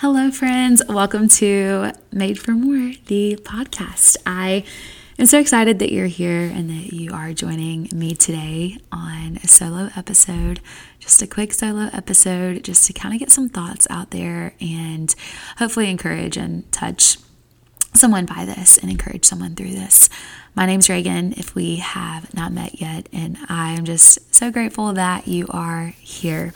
Hello, friends. Welcome to Made for More, the podcast. I am so excited that you're here and that you are joining me today on a solo episode, just a quick solo episode, just to kind of get some thoughts out there and hopefully encourage and touch someone by this and encourage someone through this. My name's Reagan, if we have not met yet, and I am just so grateful that you are here.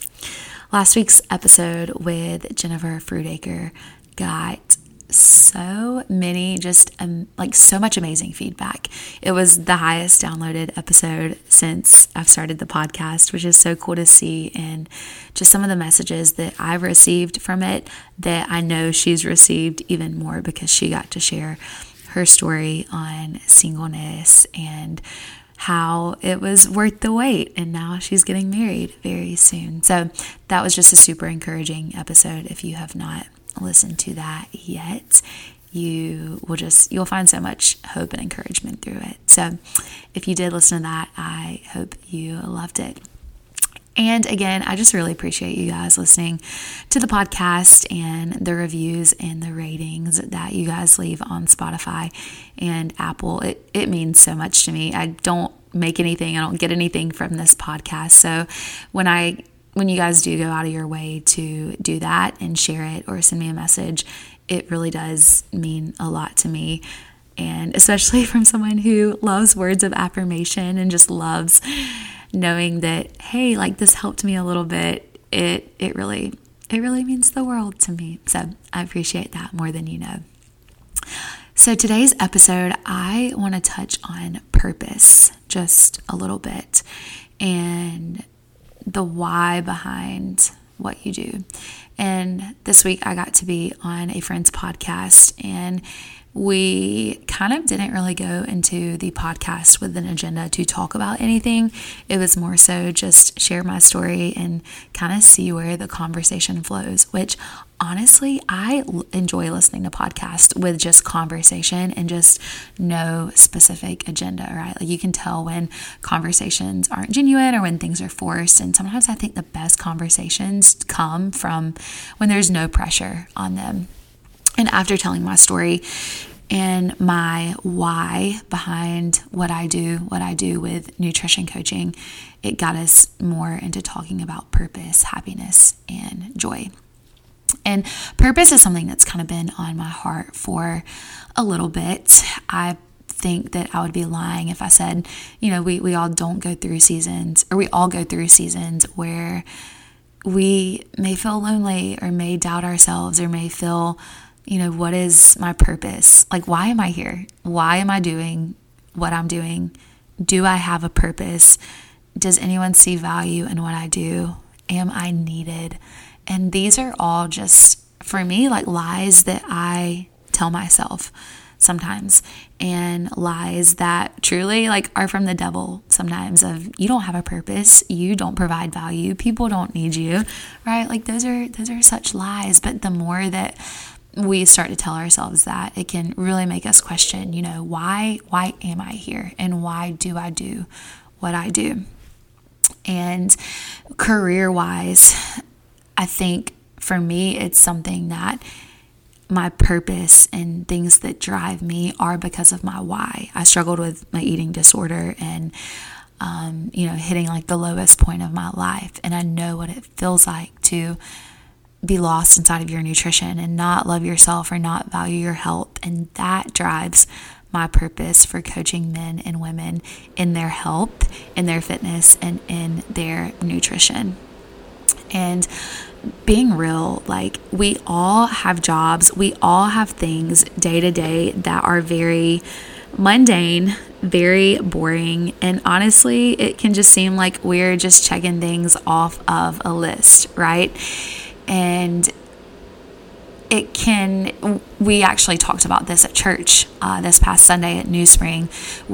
Last week's episode with Jennifer Fruitaker got so many just um, like so much amazing feedback. It was the highest downloaded episode since I've started the podcast, which is so cool to see. And just some of the messages that I've received from it that I know she's received even more because she got to share her story on singleness and how it was worth the wait. And now she's getting married very soon. So that was just a super encouraging episode. If you have not listened to that yet, you will just you'll find so much hope and encouragement through it. So if you did listen to that, I hope you loved it. And again, I just really appreciate you guys listening to the podcast and the reviews and the ratings that you guys leave on Spotify and Apple. It, it means so much to me. I don't make anything, I don't get anything from this podcast. So when I when you guys do go out of your way to do that and share it or send me a message, it really does mean a lot to me. And especially from someone who loves words of affirmation and just loves knowing that hey like this helped me a little bit. It it really it really means the world to me. So i appreciate that more than you know. So today's episode i want to touch on purpose just a little bit and the why behind what you do. And this week i got to be on a friend's podcast and we kind of didn't really go into the podcast with an agenda to talk about anything. It was more so just share my story and kind of see where the conversation flows, which honestly, I enjoy listening to podcasts with just conversation and just no specific agenda, right? Like you can tell when conversations aren't genuine or when things are forced. And sometimes I think the best conversations come from when there's no pressure on them. And after telling my story and my why behind what I do, what I do with nutrition coaching, it got us more into talking about purpose, happiness, and joy. And purpose is something that's kind of been on my heart for a little bit. I think that I would be lying if I said, you know, we, we all don't go through seasons, or we all go through seasons where we may feel lonely or may doubt ourselves or may feel you know, what is my purpose? Like, why am I here? Why am I doing what I'm doing? Do I have a purpose? Does anyone see value in what I do? Am I needed? And these are all just, for me, like lies that I tell myself sometimes and lies that truly like are from the devil sometimes of you don't have a purpose you don't provide value people don't need you right like those are those are such lies but the more that we start to tell ourselves that it can really make us question you know why why am i here? And why do i do what i do? And career wise i think for me it's something that my purpose and things that drive me are because of my why. I struggled with my eating disorder and um, you know hitting like the lowest point of my life. And i know what it feels like to be lost inside of your nutrition and not love yourself or not value your health. And that drives my purpose for coaching men and women in their health, in their fitness, and in their nutrition. And being real, like we all have jobs, we all have things day to day that are very mundane, very boring, and honestly, it can just seem like we're just checking things off of a list, right? And it can we actually talked about this at church uh, this past sunday at new spring.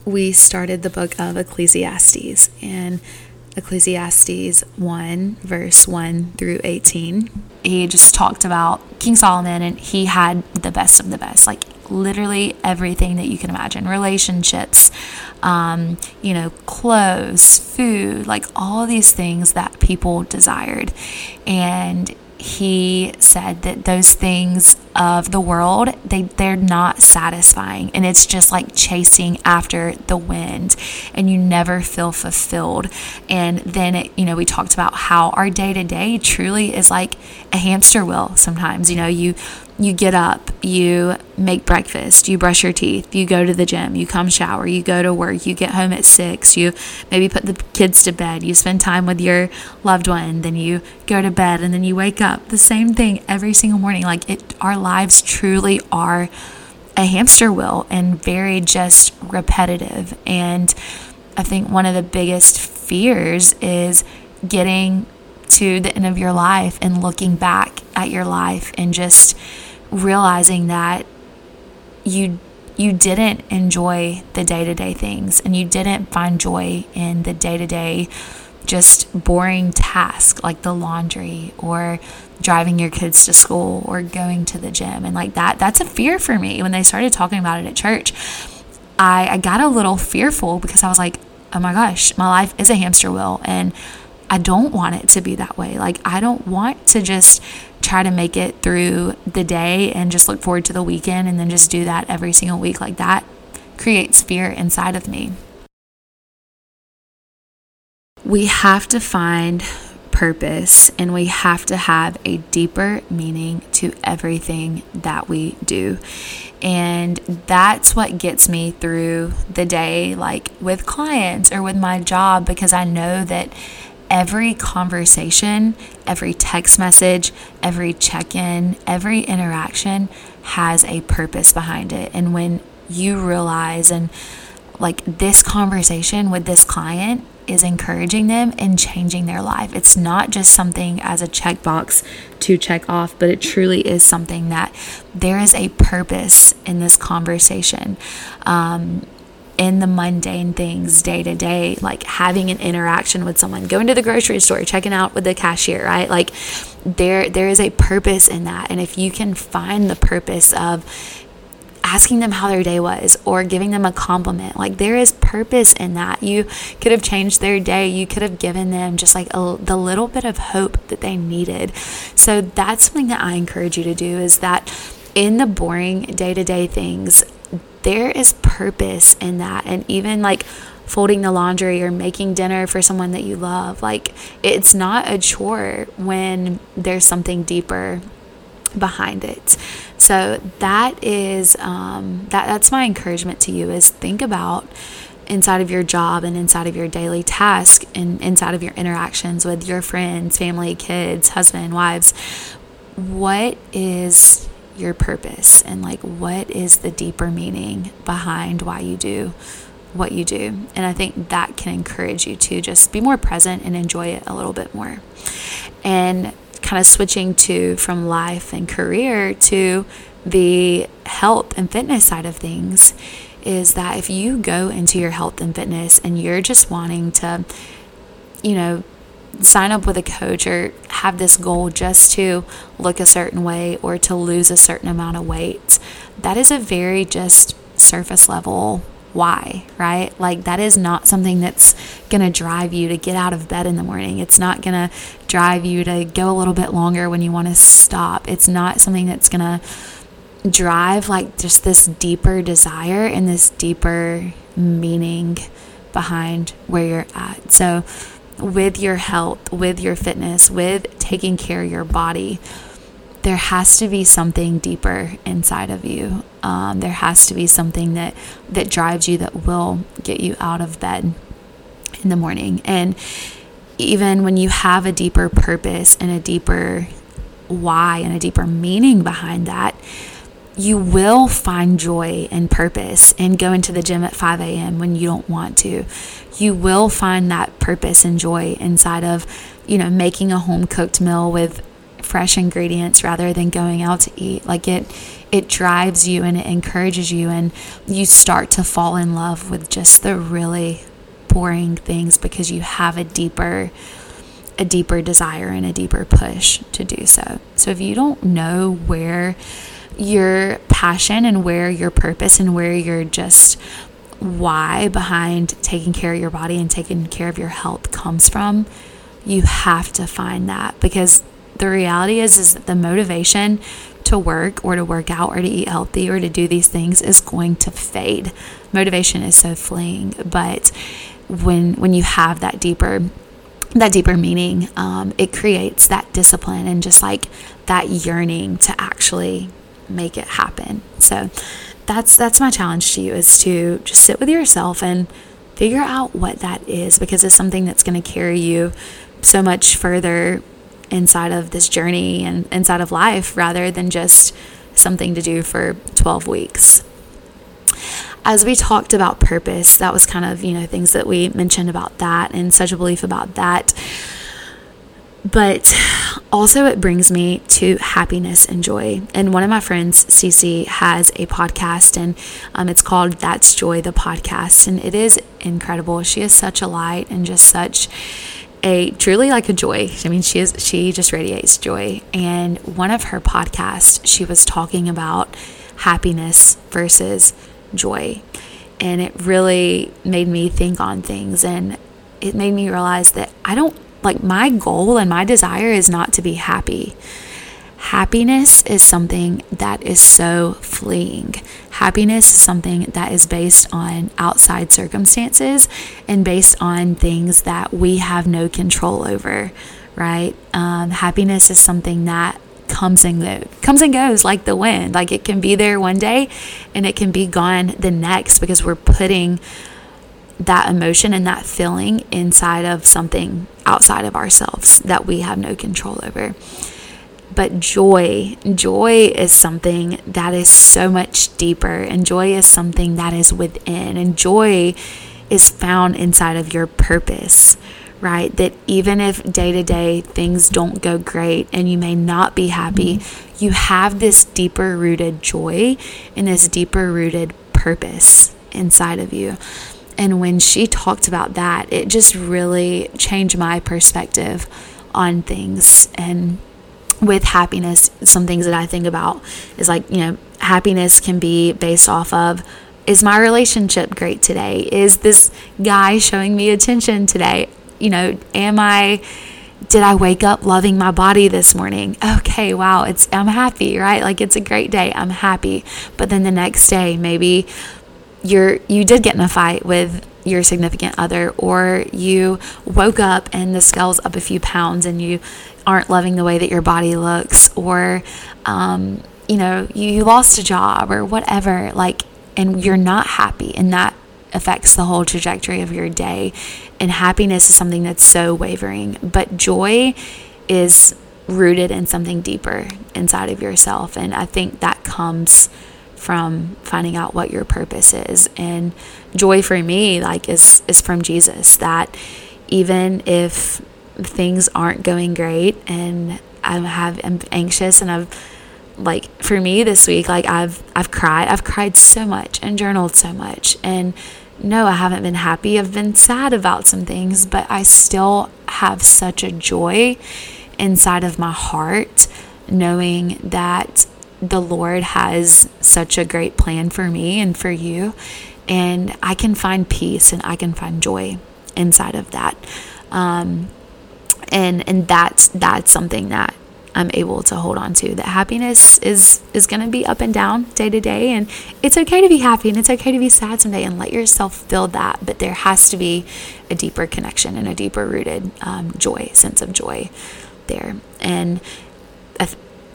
We started the book of ecclesiastes and ecclesiastes 1 verse 1 through 18 he just talked about king solomon and he had the best of the best like literally everything that you can imagine. Relationships um, you know clothes food like all these things that people desired. And he said that those things of the world they they're not satisfying. And it's just like chasing after the wind. And you never feel fulfilled. And then it, you know we talked about how our day to day truly is like a hamster wheel sometimes. You know you you get up, you make breakfast, you brush your teeth, you go to the gym, you come shower, you go to work, you get home at six, you maybe put the kids to bed, you spend time with your loved one, then you go to bed and then you wake up. The same thing every single morning. Like it, our lives truly are a hamster wheel and very just repetitive. And I think one of the biggest fears is getting to the end of your life and looking back at your life and just realizing that you you didn't enjoy the day-to-day things and you didn't find joy in the day-to-day just boring task like the laundry or driving your kids to school or going to the gym and like that that's a fear for me when they started talking about it at church I, I got a little fearful because I was like oh my gosh my life is a hamster wheel and I don't want it to be that way. Like, I don't want to just try to make it through the day and just look forward to the weekend and then just do that every single week. Like, that creates fear inside of me. We have to find purpose and we have to have a deeper meaning to everything that we do. And that's what gets me through the day, like with clients or with my job, because I know that every conversation, every text message, every check in, every interaction has a purpose behind it. And when you realize, and like this conversation with this client is encouraging them and changing their life. It's not just something as a checkbox to check off, but it truly is something that there is a purpose in this conversation. Um, in the mundane things day to day, like having an interaction with someone, going to the grocery store, checking out with the cashier, right? Like there there is a purpose in that. And if you can find the purpose of asking them how their day was or giving them a compliment. Like there is purpose in that. You could have changed their day. You could have given them just like a, the little bit of hope that they needed. So that's something that I encourage you to do is that in the boring day to day things, there is purpose in that. And even like folding the laundry or making dinner for someone that you love, like it's not a chore when there's something deeper behind it. So that is um, that that's my encouragement to you is think about inside of your job and inside of your daily task and inside of your interactions with your friends, family, kids, husband, wives. What is your purpose and like what is the deeper meaning behind why you do what you do. And I think that can encourage you to just be more present and enjoy it a little bit more. And kind of switching to from life and career to the health and fitness side of things is that if you go into your health and fitness and you're just wanting to, you know, sign up with a coach or have this goal just to look a certain way or to lose a certain amount of weight, that is a very just surface level why, right? Like that is not something that's going to drive you to get out of bed in the morning. It's not going to drive you to go a little bit longer when you want to stop. It's not something that's going to drive like just this deeper desire and this deeper meaning behind where you're at. So, with your health, with your fitness, with taking care of your body, there has to be something deeper inside of you. Um, there has to be something that that drives you that will get you out of bed in the morning. And even when you have a deeper purpose and a deeper why and a deeper meaning behind that, you will find joy and purpose in going to the gym at 5 a.m. when you don't want to. You will find that purpose and joy inside of, you know, making a home cooked meal with fresh ingredients rather than going out to eat. Like it, it drives you and it encourages you, and you start to fall in love with just the really boring things because you have a deeper a deeper desire and a deeper push to do so. So if you don't know where your passion and where your purpose and where your just why behind taking care of your body and taking care of your health comes from, you have to find that because the reality is is the motivation to work or to work out or to eat healthy or to do these things is going to fade. Motivation is so fleeting, but when when you have that deeper that deeper meaning, um, it creates that discipline and just like that yearning to actually make it happen. So that's that's my challenge to you is to just sit with yourself and figure out what that is because it's something that's going to carry you so much further inside of this journey and inside of life rather than just something to do for 12 weeks. As we talked about purpose, that was kind of, you know, things that we mentioned about that and such a belief about that. But also, it brings me to happiness and joy. And one of my friends, Cece, has a podcast, and um, it's called That's Joy, the podcast. And it is incredible. She is such a light and just such a truly like a joy. I mean, she is she just radiates joy. And one of her podcasts, she was talking about happiness versus joy. And it really made me think on things and it made me realize that I don't like my goal and my desire is not to be happy. Happiness is something that is so fleeting. Happiness is something that is based on outside circumstances and based on things that we have no control over, right? Um, happiness is something that comes and goes, comes and goes like the wind. Like it can be there one day and it can be gone the next because we're putting that emotion and that feeling inside of something outside of ourselves that we have no control over. But joy, joy is something that is so much deeper, and joy is something that is within, and joy is found inside of your purpose, right? That even if day to day things don't go great and you may not be happy, you have this deeper rooted joy and this deeper rooted purpose inside of you. And when she talked about that, it just really changed my perspective on things and with happiness, some things that I think about is like, you know, happiness can be based off of is my relationship great today? Is this guy showing me attention today? You know, am I did I wake up loving my body this morning? Okay, wow, it's I'm happy, right? Like it's a great day. I'm happy. But then the next day, maybe you're you did get in a fight with your significant other or you woke up and the scale's up a few pounds and you aren't loving the way that your body looks or um, you know you, you lost a job or whatever like and you're not happy and that affects the whole trajectory of your day. And happiness is something that's so wavering but joy is rooted in something deeper inside of yourself. And i think that comes from finding out what your purpose is. And joy for me like is is from Jesus that even if things aren't going great and I have I'm anxious and I've like for me this week like I've I've cried. I've cried so much and journaled so much. And no I haven't been happy. I've been sad about some things but I still have such a joy inside of my heart knowing that the Lord has such a great plan for me and for you. And I can find peace and I can find joy inside of that. Um, and and that's that's something that I'm able to hold on to. That happiness is is going to be up and down day to day, and it's okay to be happy and it's okay to be sad someday, and let yourself feel that. But there has to be a deeper connection and a deeper rooted um, joy, sense of joy there. And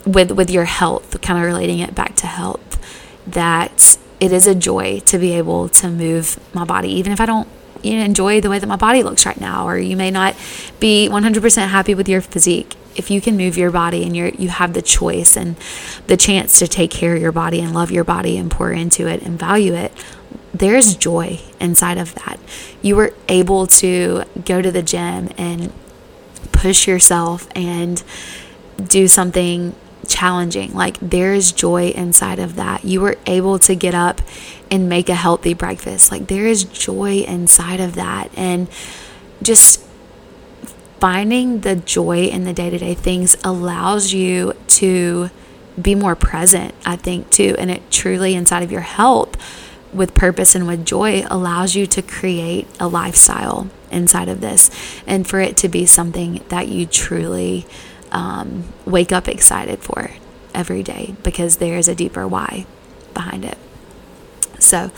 with with your health, kind of relating it back to health, that it is a joy to be able to move my body, even if I don't you know, enjoy the way that my body looks right now, or you may not be 100% happy with your physique. If you can move your body and you're you have the choice and the chance to take care of your body and love your body and pour into it and value it, there's joy inside of that. You were able to go to the gym and push yourself and do something challenging. Like there's joy inside of that. You were able to get up and make a healthy breakfast. Like there is joy inside of that. And just finding the joy in the day to day things allows you to be more present, I think, too. And it truly, inside of your health, with purpose and with joy, allows you to create a lifestyle inside of this and for it to be something that you truly um, wake up excited for every day because there's a deeper why behind it. So,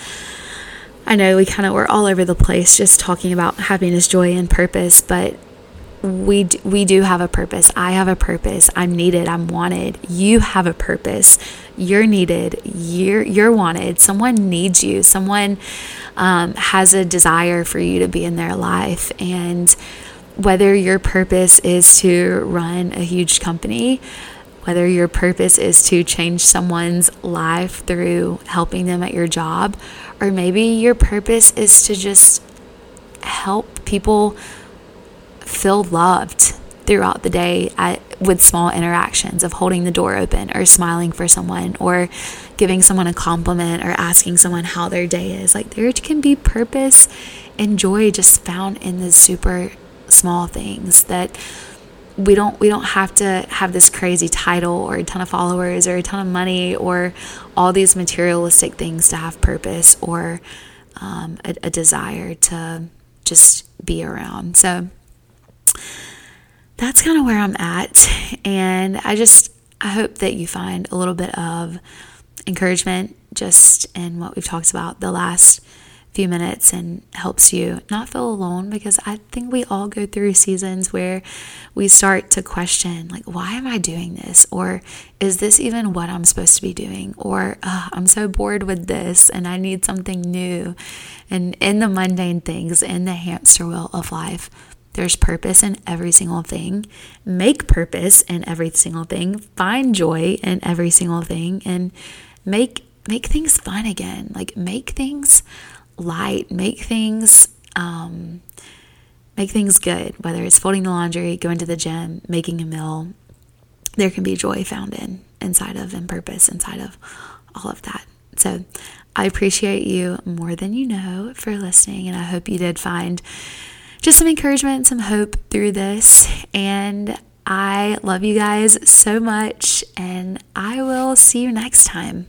I know we kind of were all over the place just talking about happiness, joy, and purpose, but we we do have a purpose. I have a purpose. I'm needed. I'm wanted. You have a purpose. You're needed. You're you're wanted. Someone needs you. Someone um, has a desire for you to be in their life, and whether your purpose is to run a huge company, whether your purpose is to change someone's life through helping them at your job, or maybe your purpose is to just help people feel loved throughout the day at, with small interactions of holding the door open or smiling for someone or giving someone a compliment or asking someone how their day is. Like there can be purpose and joy just found in the super small things that we don't we don't have to have this crazy title or a ton of followers or a ton of money or all these materialistic things to have purpose or um, a, a desire to just be around. So that's kind of where i'm at. And i just i hope that you find a little bit of encouragement just in what we've talked about the last few minutes and helps you not feel alone because I think we all go through seasons where we start to question, like, why am I doing this? Or is this even what I'm supposed to be doing? Or ah, I'm so bored with this and I need something new. And in the mundane things, in the hamster wheel of life, there's purpose in every single thing. Make purpose in every single thing. Find joy in every single thing and make make things fun again. Like make things light, make things um, make things good, whether it's folding the laundry, going to the gym, making a meal. There can be joy found in inside of and purpose inside of all of that. So I appreciate you more than you know for listening, and I hope you did find just some encouragement, some hope through this. And I love you guys so much, and I will see you next time.